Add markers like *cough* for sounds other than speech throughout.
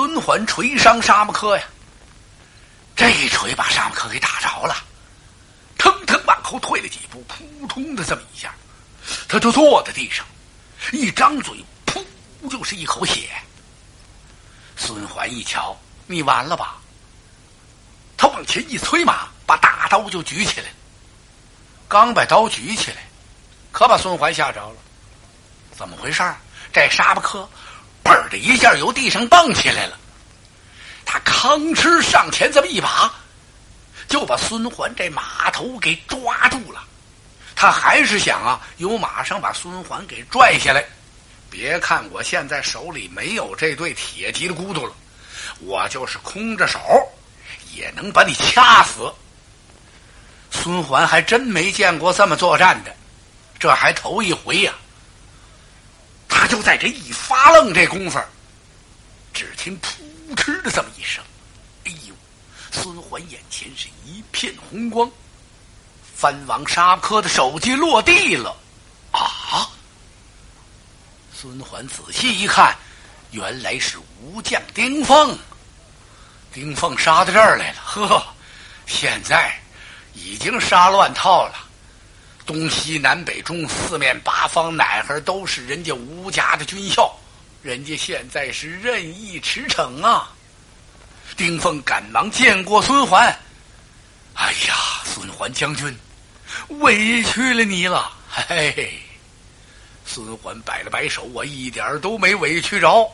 孙缓锤伤沙木柯呀。这一锤把沙木柯给打着了，腾腾往后退了几步，扑通的这么一下，他就坐在地上，一张嘴，噗，就是一口血。孙桓一瞧，你完了吧？他往前一催马，把大刀就举起来。刚把刀举起来，可把孙桓吓着了。怎么回事这沙巴克嘣的一下由地上蹦起来了。他吭哧上前这么一把，就把孙桓这马头给抓住了。他还是想啊，由马上把孙桓给拽下来。别看我现在手里没有这对铁蹄的骨头了，我就是空着手，也能把你掐死。孙桓还真没见过这么作战的，这还头一回呀。就在这一发愣这功夫，只听“噗嗤”的这么一声，哎呦！孙桓眼前是一片红光，藩王沙科的手机落地了。啊！孙桓仔细一看，原来是武将丁奉。丁奉杀到这儿来了，呵，现在已经杀乱套了，东西南北中四面八方，哪哈都是人家吴家的军校，人家现在是任意驰骋啊！丁奉赶忙见过孙桓，哎呀，孙桓将军，委屈了你了，嘿嘿。孙桓摆了摆手，我一点都没委屈着。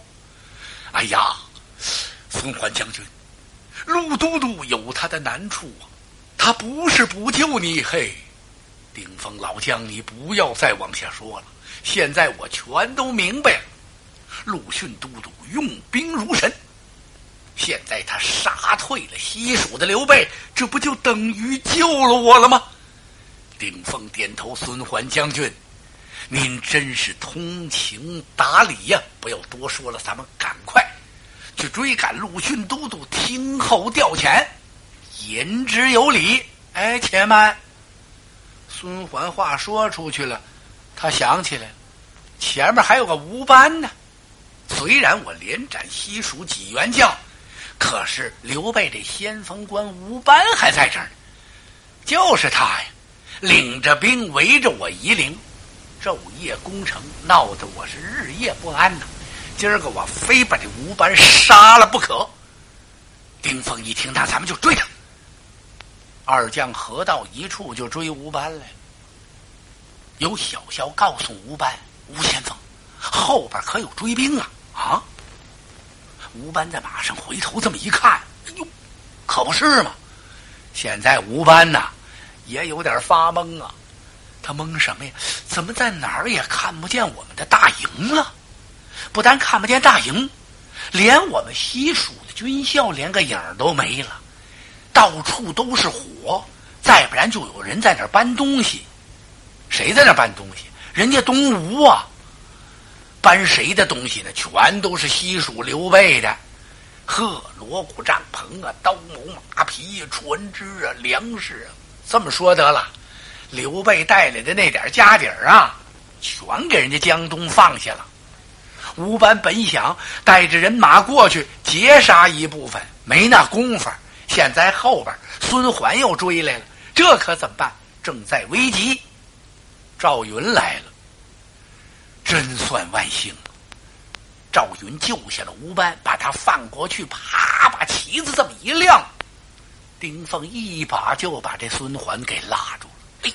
哎呀，孙桓将军，陆都督有他的难处啊，他不是不救你。嘿，丁峰老将，你不要再往下说了。现在我全都明白了。陆逊都督用兵如神，现在他杀退了西蜀的刘备，这不就等于救了我了吗？丁峰点头，孙桓将军。您真是通情达理呀！不要多说了，咱们赶快去追赶陆逊都督，听候调遣，言之有理。哎，且慢！孙桓话说出去了，他想起来了，前面还有个吴班呢。虽然我连斩西蜀几员将，可是刘备这先锋官吴班还在这儿呢。就是他呀，领着兵围着我夷陵。昼夜攻城，闹得我是日夜不安呐！今儿个我非把这吴班杀了不可。丁奉一听，那咱们就追他。二将合到一处，就追吴班来了。有小校告诉吴班：“吴先锋，后边可有追兵啊！”啊！吴班在马上回头这么一看，哎呦，可不是嘛！现在吴班呐，也有点发懵啊。他懵什么呀？怎么在哪儿也看不见我们的大营了？不但看不见大营，连我们西蜀的军校连个影儿都没了，到处都是火。再不然就有人在那儿搬东西。谁在那儿搬东西？人家东吴啊！搬谁的东西呢？全都是西蜀刘备的。呵，锣鼓帐篷啊，刀矛马匹啊船只啊，粮食啊，这么说得了。刘备带来的那点家底儿啊，全给人家江东放下了。吴班本想带着人马过去截杀一部分，没那功夫。现在后边孙桓又追来了，这可怎么办？正在危急。赵云来了，真算万幸。赵云救下了吴班，把他放过去，啪，把旗子这么一亮，丁奉一把就把这孙桓给拉住了。哎。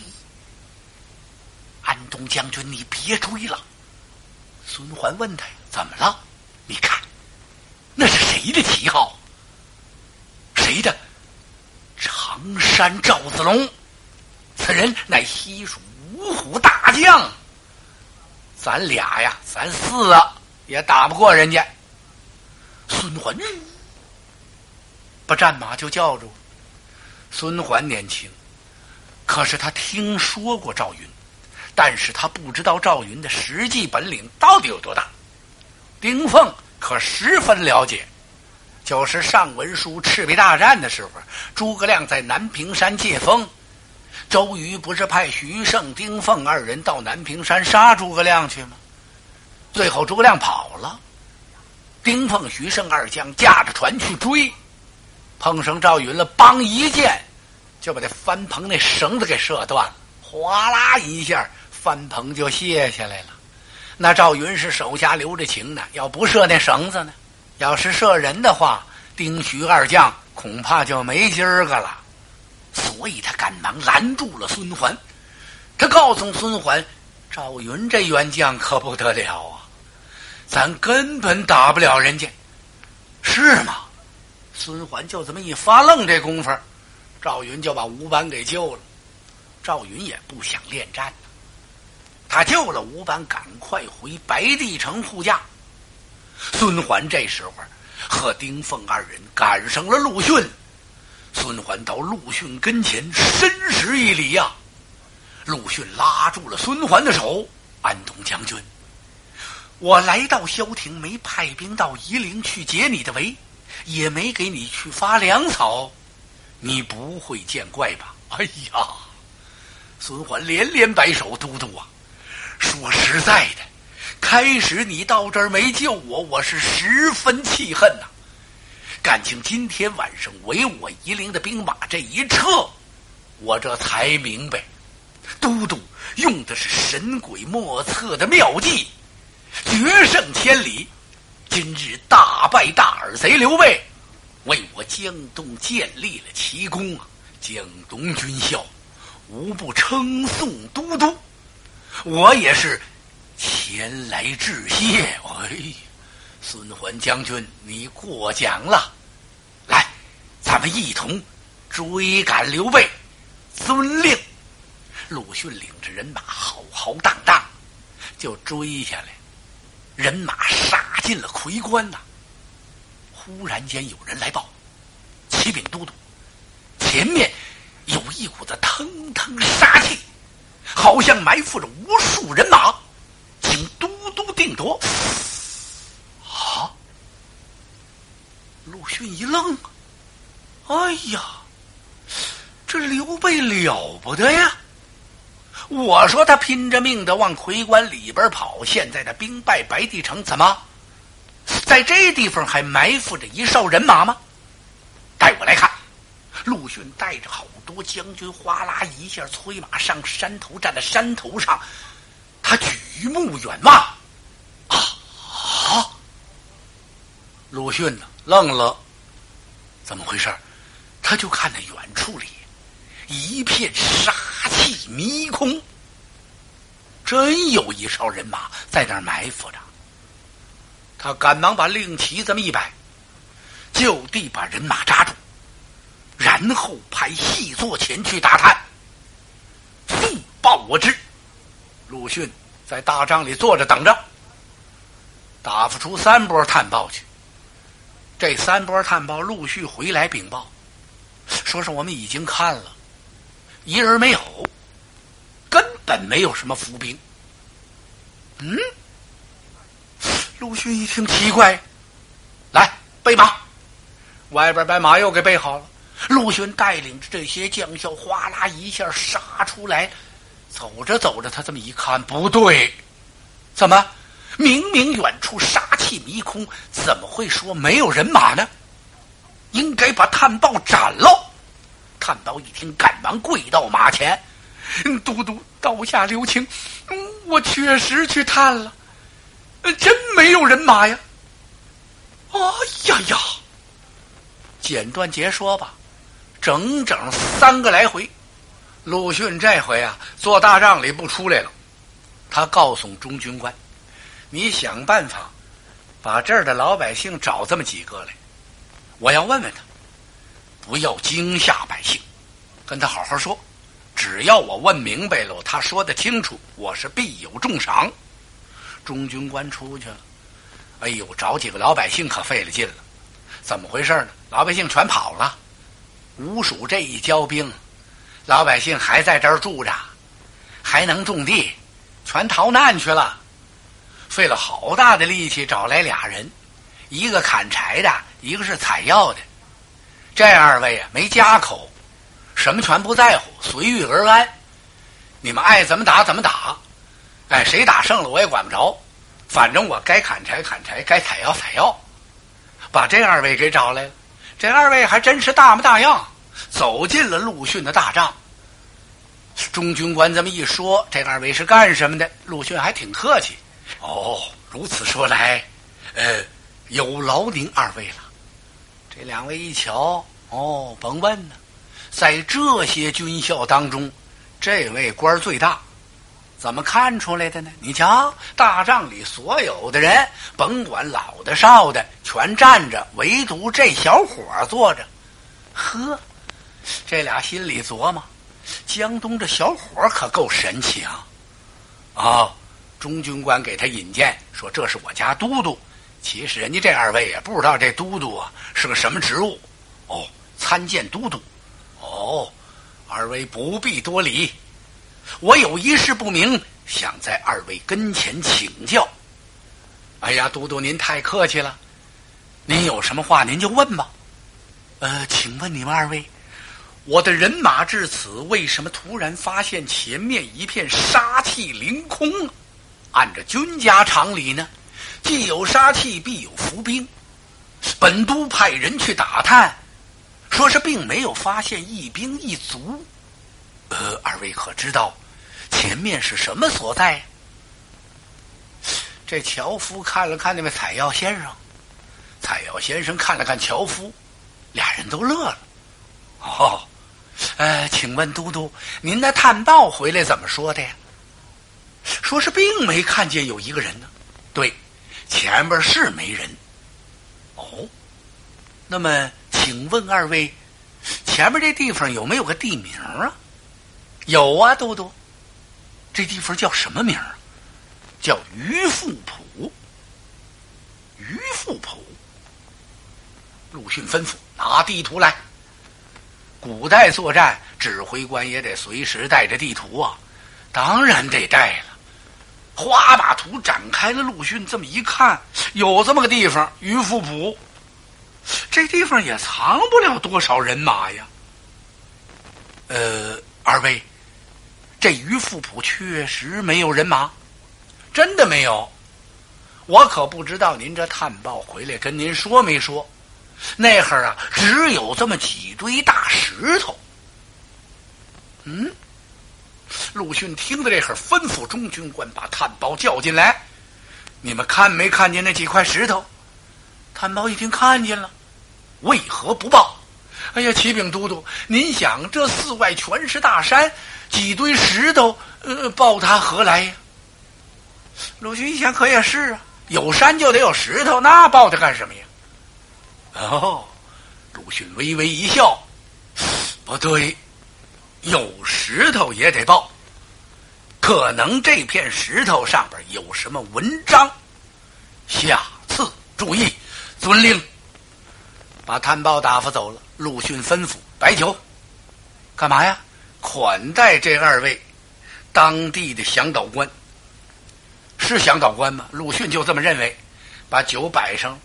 安东将军，你别追了。孙桓问他：“怎么了？你看，那是谁的旗号？谁的？常山赵子龙，此人乃西蜀五虎大将。咱俩呀，咱四个也打不过人家。”孙桓把战马就叫住。孙桓年轻，可是他听说过赵云。但是他不知道赵云的实际本领到底有多大。丁奉可十分了解，就是上文书赤壁大战的时候，诸葛亮在南屏山借风，周瑜不是派徐盛、丁奉二人到南屏山杀诸葛亮去吗？最后诸葛亮跑了，丁奉、徐胜二将驾着船去追，碰上赵云了，梆一箭就把这帆棚那绳子给射断了，哗啦一下，帆棚就卸下来了。那赵云是手下留着情呢，要不射那绳子呢？要是射人的话，丁徐二将恐怕就没今儿个了。所以他赶忙拦住了孙桓，他告诉孙桓：“赵云这员将可不得了啊，咱根本打不了人家，是吗？”孙桓就这么一发愣，这功夫，赵云就把吴班给救了。赵云也不想恋战。他救了吴班，赶快回白帝城护驾。孙桓这时候和丁奉二人赶上了陆逊。孙桓到陆逊跟前，深施一礼呀。陆逊拉住了孙桓的手：“安东将军，我来到萧亭，没派兵到夷陵去解你的围，也没给你去发粮草，你不会见怪吧？”哎呀，孙桓连连摆手：“都督啊！”说实在的，开始你到这儿没救我，我是十分气恨呐。感情今天晚上唯我夷陵的兵马这一撤，我这才明白，都督用的是神鬼莫测的妙计，决胜千里。今日大败大耳贼刘备，为我江东建立了奇功啊！江东军校无不称颂都督。我也是前来致谢。哎，孙桓将军，你过奖了。来，咱们一同追赶刘备。遵令。鲁迅领着人马浩浩荡荡就追下来，人马杀进了夔关呐。忽然间有人来报：启禀都督，前面有一股子腾腾杀气。好像埋伏着无数人马，夺。啊！陆逊一愣，哎呀，这刘备了不得呀！我说他拼着命的往夔关里边跑，现在的兵败白帝城，怎么在这地方还埋伏着一哨人马吗？带我来看。陆逊带着好多将军，哗啦一下催马上山头，站在山头上，他举目远望，啊啊！鲁迅呢，愣了，怎么回事？他就看那远处里一片杀气迷空，真有一哨人马在那儿埋伏着。他赶忙把令旗这么一摆，就地把人马扎住。然后派细作前去打探，速报我知。鲁迅在大帐里坐着等着，打发出三波探报去。这三波探报陆续回来禀报，说是我们已经看了，一人没有，根本没有什么伏兵。嗯，陆逊一听奇怪，来备马，外边把马又给备好了。陆逊带领着这些将校，哗啦一下杀出来。走着走着，他这么一看，不对，怎么明明远处杀气迷空，怎么会说没有人马呢？应该把探报斩喽！探报一听，赶忙跪到马前：“都督，刀下留情，我确实去探了，真没有人马呀！”哎呀呀！简短截说吧。整整三个来回，鲁迅这回啊，坐大帐里不出来了。他告诉中军官：“你想办法把这儿的老百姓找这么几个来，我要问问他，不要惊吓百姓，跟他好好说。只要我问明白了，他说的清楚，我是必有重赏。”中军官出去了。哎呦，找几个老百姓可费了劲了。怎么回事呢？老百姓全跑了。吴蜀这一交兵，老百姓还在这儿住着，还能种地，全逃难去了。费了好大的力气找来俩人，一个砍柴的，一个是采药的。这二位啊，没家口，什么全不在乎，随遇而安。你们爱怎么打怎么打，哎，谁打胜了我也管不着，反正我该砍柴砍柴，该采药采药。把这二位给找来了。这二位还真是大模大样，走进了陆逊的大帐。中军官这么一说，这二位是干什么的？陆逊还挺客气。哦，如此说来，呃，有劳您二位了。这两位一瞧，哦，甭问呢，在这些军校当中，这位官最大。怎么看出来的呢？你瞧，大帐里所有的人，甭管老的少的，全站着，唯独这小伙坐着。呵，这俩心里琢磨：江东这小伙可够神奇啊！啊，中军官给他引荐，说这是我家都督。其实人家这二位也不知道这都督啊是个什么职务。哦，参见都督。哦，二位不必多礼。我有一事不明，想在二位跟前请教。哎呀，都督您太客气了，您有什么话您就问吧。呃，请问你们二位，我的人马至此，为什么突然发现前面一片杀气凌空啊？按照军家常理呢，既有杀气，必有伏兵。本都派人去打探，说是并没有发现一兵一卒。呃，二位可知道前面是什么所在？这樵夫看了看那位采药先生，采药先生看了看樵夫，俩人都乐了。哦，呃，请问都督，您的探报回来怎么说的呀？说是并没看见有一个人呢。对，前边是没人。哦，那么请问二位，前面这地方有没有个地名啊？有啊，都督，这地方叫什么名啊？叫鱼富浦。鱼富浦。陆逊吩咐拿地图来。古代作战，指挥官也得随时带着地图啊，当然得带了。哗，把图展开了。陆逊这么一看，有这么个地方，鱼富浦。这地方也藏不了多少人马呀。呃，二位。这于富浦确实没有人马，真的没有。我可不知道您这探报回来跟您说没说？那会儿啊，只有这么几堆大石头。嗯，陆逊听到这会儿，吩咐中军官把探报叫进来。你们看没看见那几块石头？探报一听看见了，为何不报？哎呀，启禀都督，您想这寺外全是大山。几堆石头，呃，报他何来呀？鲁迅一想，可也是啊，有山就得有石头，那抱他干什么呀？哦，鲁迅微微一笑，不对，有石头也得报，可能这片石头上边有什么文章，下次注意，遵令。把探报打发走了。陆逊吩咐白酒，干嘛呀？款待这二位当地的向导官，是向导官吗？鲁迅就这么认为，把酒摆上，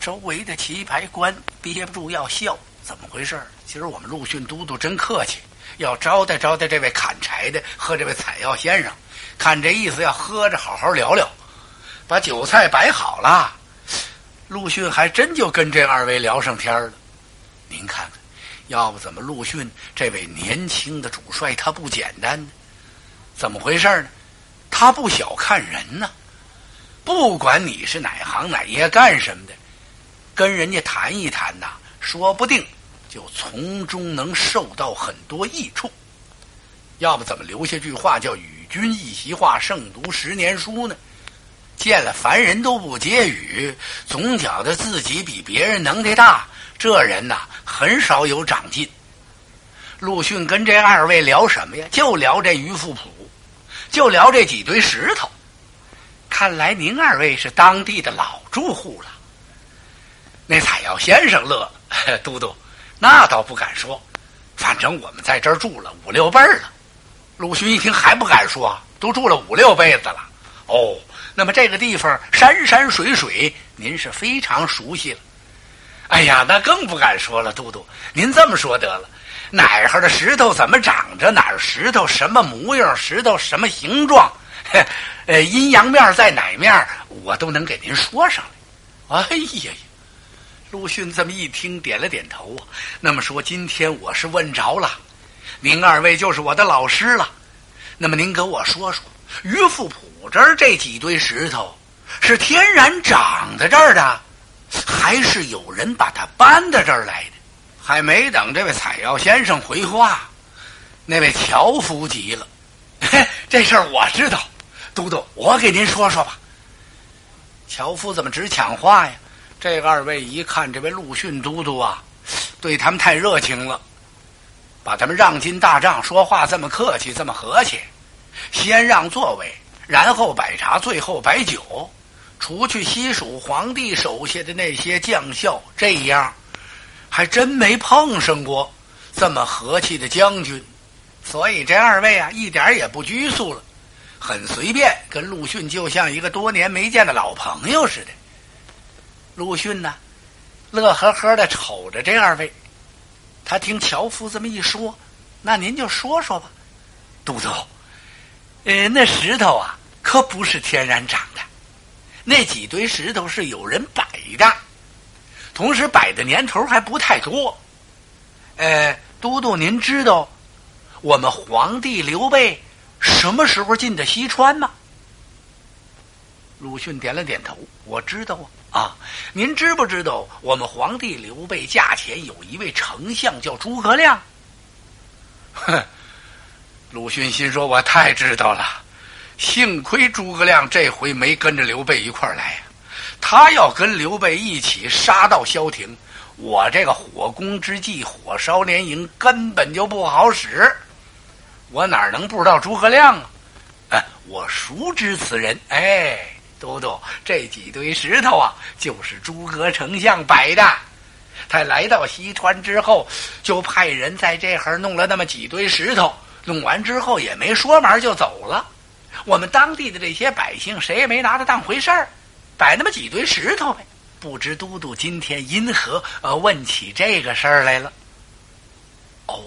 周围的棋牌官憋不住要笑，怎么回事？今儿我们陆逊都督真客气，要招待招待这位砍柴的和这位采药先生，看这意思要喝着好好聊聊，把酒菜摆好了，陆逊还真就跟这二位聊上天了，您看看。要不怎么陆逊这位年轻的主帅他不简单呢？怎么回事呢？他不小看人呢。不管你是哪行哪业干什么的，跟人家谈一谈呐，说不定就从中能受到很多益处。要不怎么留下句话叫“与君一席话，胜读十年书”呢？见了凡人都不接语，总觉得自己比别人能耐大。这人呐，很少有长进。陆逊跟这二位聊什么呀？就聊这鱼富浦，就聊这几堆石头。看来您二位是当地的老住户了。那采药先生乐了，都 *laughs* 督，那倒不敢说，反正我们在这儿住了五六辈儿了。鲁迅一听还不敢说，都住了五六辈子了。哦，那么这个地方山山水水，您是非常熟悉了。哎呀，那更不敢说了，都督，您这么说得了，哪儿的石头怎么长着，哪儿石头什么模样，石头什么形状，*laughs* 呃，阴阳面在哪面，我都能给您说上来。哎呀呀，陆逊这么一听，点了点头啊。那么说，今天我是问着了，您二位就是我的老师了。那么您给我说说，于富浦这儿这几堆石头是天然长在这儿的，还是有人把它搬到这儿来的？还没等这位采药先生回话，那位樵夫急了：“嘿 *laughs* 这事儿我知道，都督，我给您说说吧。”樵夫怎么只抢话呀？这二位一看，这位陆逊都督啊，对他们太热情了，把他们让进大帐，说话这么客气，这么和气，先让座位，然后摆茶，最后摆酒，除去西蜀皇帝手下的那些将校，这样还真没碰上过这么和气的将军，所以这二位啊，一点也不拘束了，很随便，跟陆逊就像一个多年没见的老朋友似的。鲁迅呢，乐呵呵的瞅着这二位。他听樵夫这么一说，那您就说说吧，都督。呃，那石头啊，可不是天然长的，那几堆石头是有人摆的，同时摆的年头还不太多。呃，都督，您知道我们皇帝刘备什么时候进的西川吗？鲁迅点了点头，我知道啊。啊，您知不知道我们皇帝刘备驾前有一位丞相叫诸葛亮？哼，鲁迅心说：“我太知道了，幸亏诸葛亮这回没跟着刘备一块儿来呀。他要跟刘备一起杀到萧亭，我这个火攻之计，火烧连营根本就不好使。我哪能不知道诸葛亮啊？哎，我熟知此人。哎。”都督，这几堆石头啊，就是诸葛丞相摆的。他来到西川之后，就派人在这儿弄了那么几堆石头，弄完之后也没说完就走了。我们当地的这些百姓，谁也没拿他当回事儿，摆那么几堆石头呗。不知都督今天因何呃问起这个事儿来了？哦，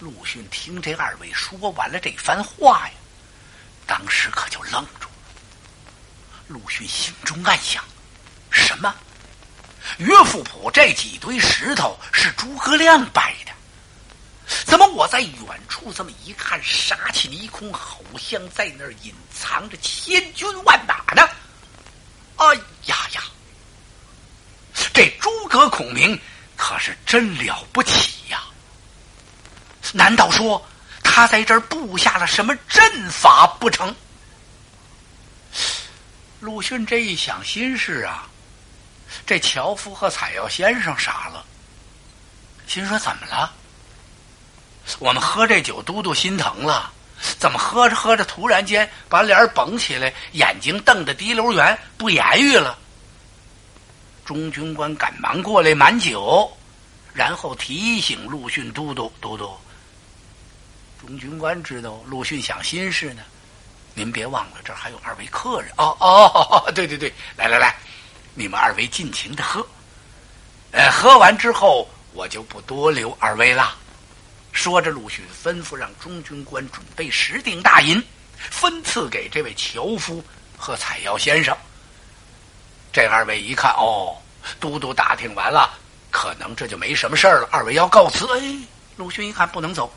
陆逊听这二位说完了这番话呀。当时可就愣住了。陆逊心中暗想：什么？岳父浦这几堆石头是诸葛亮摆的？怎么我在远处这么一看，杀气迷空，好像在那儿隐藏着千军万马呢？哎呀呀！这诸葛孔明可是真了不起呀！难道说？他在这儿布下了什么阵法不成？鲁迅这一想，心事啊，这樵夫和采药先生傻了，心说怎么了？我们喝这酒，都督心疼了，怎么喝着喝着，突然间把脸绷起来，眼睛瞪得滴溜圆，不言语了？中军官赶忙过来满酒，然后提醒陆逊都督，都督。中军官知道陆逊想心事呢，您别忘了，这儿还有二位客人。哦哦，对对对，来来来，你们二位尽情的喝。呃，喝完之后，我就不多留二位了。说着，陆逊吩咐让中军官准备十锭大银，分赐给这位樵夫和采药先生。这二位一看，哦，都督打听完了，可能这就没什么事儿了。二位要告辞。哎，陆逊一看不能走。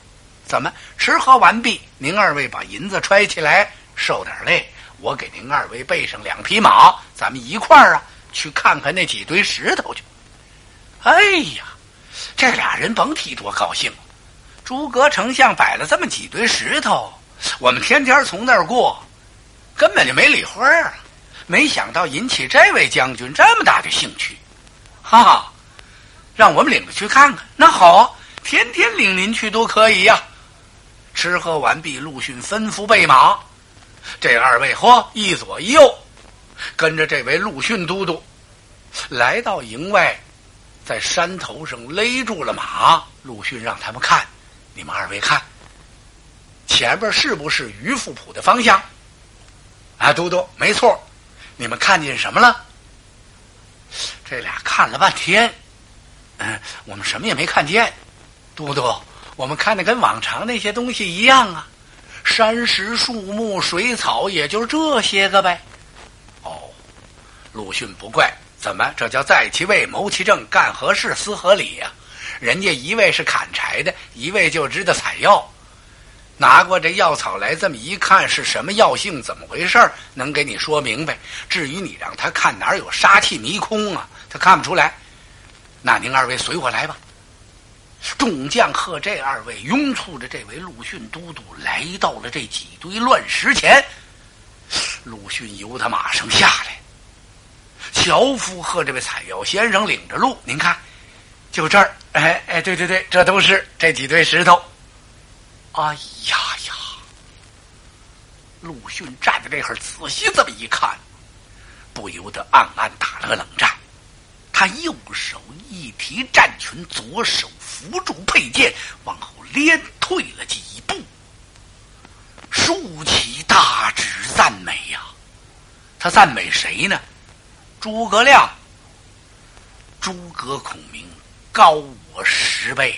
怎么吃喝完毕？您二位把银子揣起来，受点累。我给您二位备上两匹马，咱们一块儿啊去看看那几堆石头去。哎呀，这俩人甭提多高兴。诸葛丞相摆了这么几堆石头，我们天天从那儿过，根本就没理会儿啊。没想到引起这位将军这么大的兴趣，哈哈，让我们领着去看看。那好啊，天天领您去都可以呀。吃喝完毕，陆逊吩咐备马。这二位嚯，一左一右，跟着这位陆逊都督来到营外，在山头上勒住了马。陆逊让他们看，你们二位看，前边是不是于富浦的方向？啊，都督，没错。你们看见什么了？这俩看了半天，嗯，我们什么也没看见，都督。我们看的跟往常那些东西一样啊，山石、树木、水草，也就是这些个呗。哦，鲁迅不怪，怎么？这叫在其位谋其政，干何事思何理呀？人家一位是砍柴的，一位就知道采药。拿过这药草来，这么一看是什么药性，怎么回事能给你说明白。至于你让他看哪儿有杀气迷空啊，他看不出来。那您二位随我来吧。众将和这二位拥簇着这位陆逊都督来到了这几堆乱石前。陆逊由他马上下来，樵夫和这位采药先生领着路。您看，就这儿，哎哎，对对对，这都是这几堆石头。哎呀呀！陆逊站在这会儿，仔细这么一看，不由得暗暗打了个冷战。他右手一提战裙，左手扶住佩剑，往后连退了几步，竖起大指赞美呀！他赞美谁呢？诸葛亮。诸葛孔明高我十倍。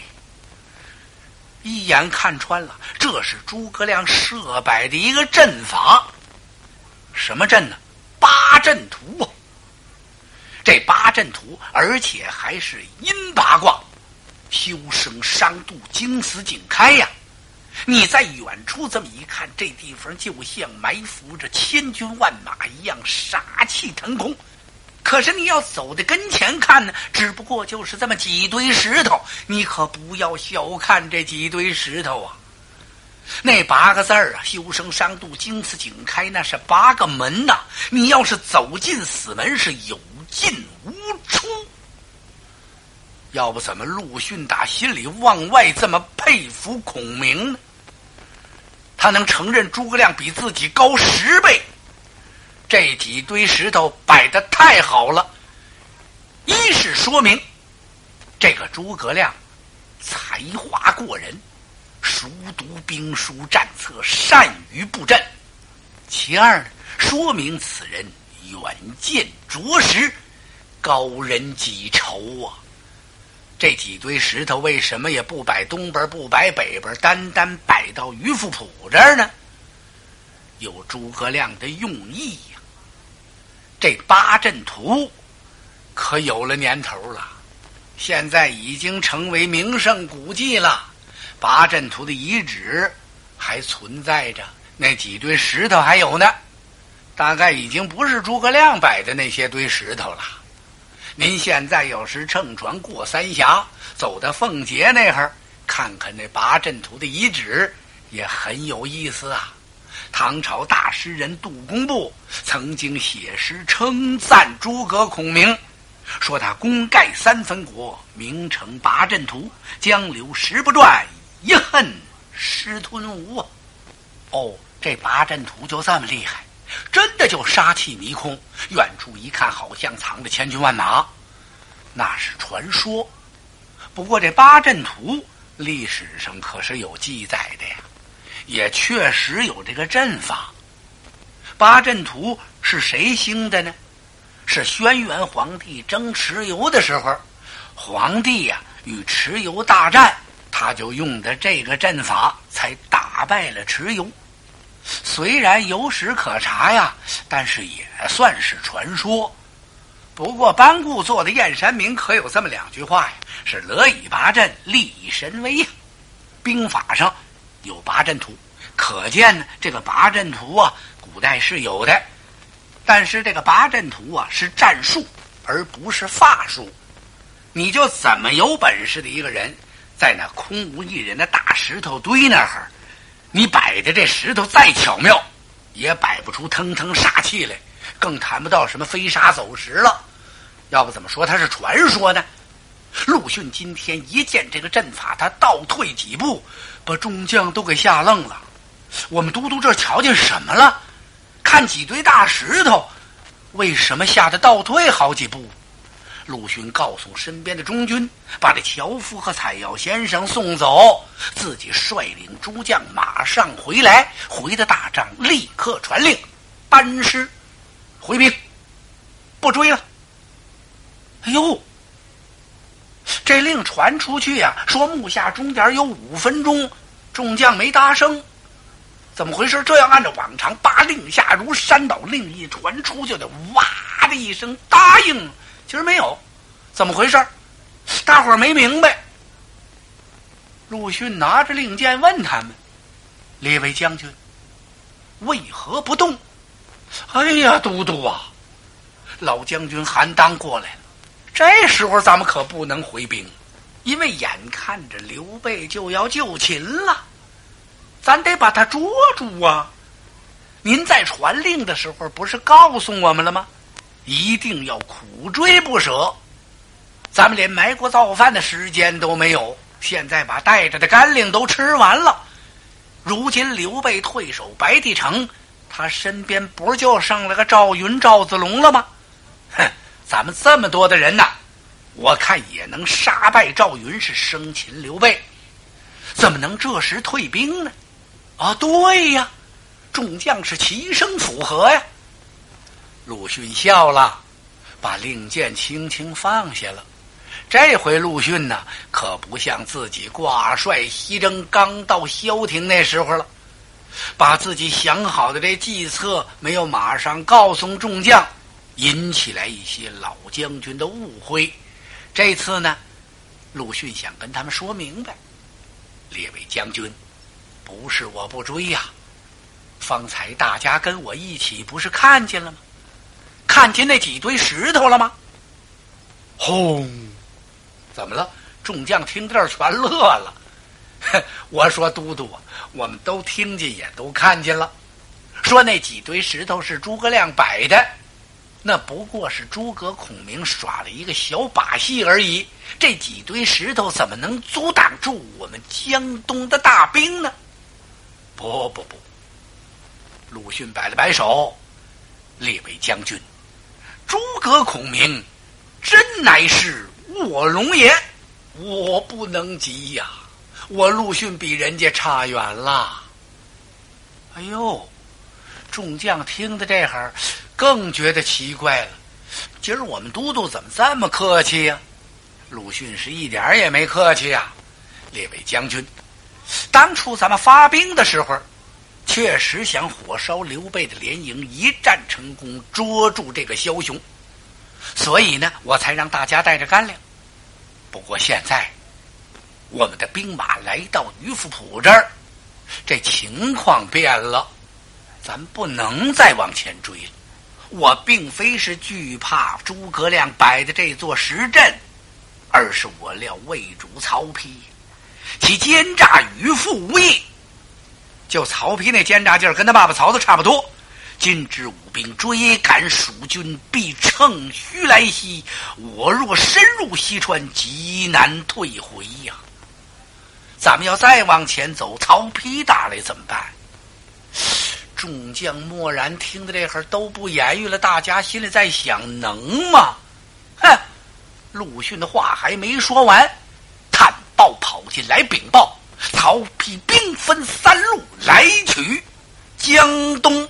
一眼看穿了，这是诸葛亮设摆的一个阵法。什么阵呢？八阵图啊！这八阵图，而且还是阴八卦，修生伤度，惊死景开呀！你在远处这么一看，这地方就像埋伏着千军万马一样，杀气腾空。可是你要走到跟前看呢，只不过就是这么几堆石头，你可不要小看这几堆石头啊！那八个字儿啊，“修生伤度，经此景开”，那是八个门呐！你要是走进死门，是有进无出。要不怎么陆逊打心里往外这么佩服孔明呢？他能承认诸葛亮比自己高十倍？这几堆石头摆的太好了，一是说明这个诸葛亮才华过人，熟读兵书战策，善于布阵；其二呢，说明此人远见卓识，高人几筹啊。这几堆石头为什么也不摆东边，不摆北边，单单摆到于富浦这儿呢？有诸葛亮的用意呀。这八阵图可有了年头了，现在已经成为名胜古迹了。八阵图的遗址还存在着，那几堆石头还有呢，大概已经不是诸葛亮摆的那些堆石头了。您现在要是乘船过三峡，走到奉节那儿，看看那八阵图的遗址，也很有意思啊。唐朝大诗人杜工部曾经写诗称赞诸葛孔明，说他功盖三分国，名成八阵图，江流石不转，一恨失吞吴啊。哦，这八阵图就这么厉害，真的就杀气迷空，远处一看好像藏着千军万马，那是传说。不过这八阵图历史上可是有记载的呀。也确实有这个阵法，八阵图是谁兴的呢？是轩辕皇帝征蚩尤的时候，皇帝呀与蚩尤大战，他就用的这个阵法，才打败了蚩尤。虽然有史可查呀，但是也算是传说。不过班固做的《燕山铭》可有这么两句话呀：是“乐以拔阵，立以神威”呀。兵法上。有八阵图，可见呢，这个八阵图啊，古代是有的。但是这个八阵图啊，是战术，而不是法术。你就怎么有本事的一个人，在那空无一人的大石头堆那儿，你摆的这石头再巧妙，也摆不出腾腾杀气来，更谈不到什么飞沙走石了。要不怎么说它是传说呢？陆逊今天一见这个阵法，他倒退几步。把众将都给吓愣了。我们都督这瞧见什么了？看几堆大石头，为什么吓得倒退好几步？陆逊告诉身边的中军，把这樵夫和采药先生送走，自己率领诸将马上回来。回的大帐，立刻传令，班师回兵，不追了。哎呦！这令传出去呀，说木下中间有五分钟，众将没答声，怎么回事？这要按照往常，八令下如山倒，令一传出，就得哇的一声答应，今儿没有，怎么回事？大伙儿没明白。陆逊拿着令箭问他们：“列位将军，为何不动？”哎呀，都督啊，老将军韩当过来了。这时候咱们可不能回兵，因为眼看着刘备就要就擒了，咱得把他捉住啊！您在传令的时候不是告诉我们了吗？一定要苦追不舍。咱们连埋锅造饭的时间都没有，现在把带着的干粮都吃完了。如今刘备退守白帝城，他身边不就剩了个赵云、赵子龙了吗？哼！咱们这么多的人呐，我看也能杀败赵云，是生擒刘备，怎么能这时退兵呢？啊，对呀，众将士齐声附和呀。陆逊笑了，把令箭轻轻放下了。这回陆逊呢，可不像自己挂帅西征刚到萧亭那时候了，把自己想好的这计策没有马上告诉众将。引起来一些老将军的误会。这次呢，陆逊想跟他们说明白：列位将军，不是我不追呀。方才大家跟我一起，不是看见了吗？看见那几堆石头了吗？轰！怎么了？众将听这儿全乐了。我说都督啊，我们都听见，也都看见了。说那几堆石头是诸葛亮摆的。那不过是诸葛孔明耍了一个小把戏而已。这几堆石头怎么能阻挡住我们江东的大兵呢？不不不！鲁迅摆了摆手：“列位将军，诸葛孔明真乃是卧龙也，我不能及呀！我陆逊比人家差远了。”哎呦！众将听的这会儿。更觉得奇怪了，今儿我们都督怎么这么客气呀？鲁迅是一点也没客气呀，列位将军，当初咱们发兵的时候，确实想火烧刘备的连营，一战成功，捉住这个枭雄，所以呢，我才让大家带着干粮。不过现在，我们的兵马来到于府浦这儿，这情况变了，咱不能再往前追了。我并非是惧怕诸葛亮摆的这座石阵，而是我料魏主曹丕，其奸诈与父无异。就曹丕那奸诈劲儿，跟他爸爸曹操差不多。今之武兵追赶蜀军，必乘虚来袭。我若深入西川，极难退回呀。咱们要再往前走，曹丕打来怎么办？众将默然听的这会儿都不言语了，大家心里在想：能吗？哼！陆逊的话还没说完，探报跑进来禀报：曹丕兵分三路来取江东。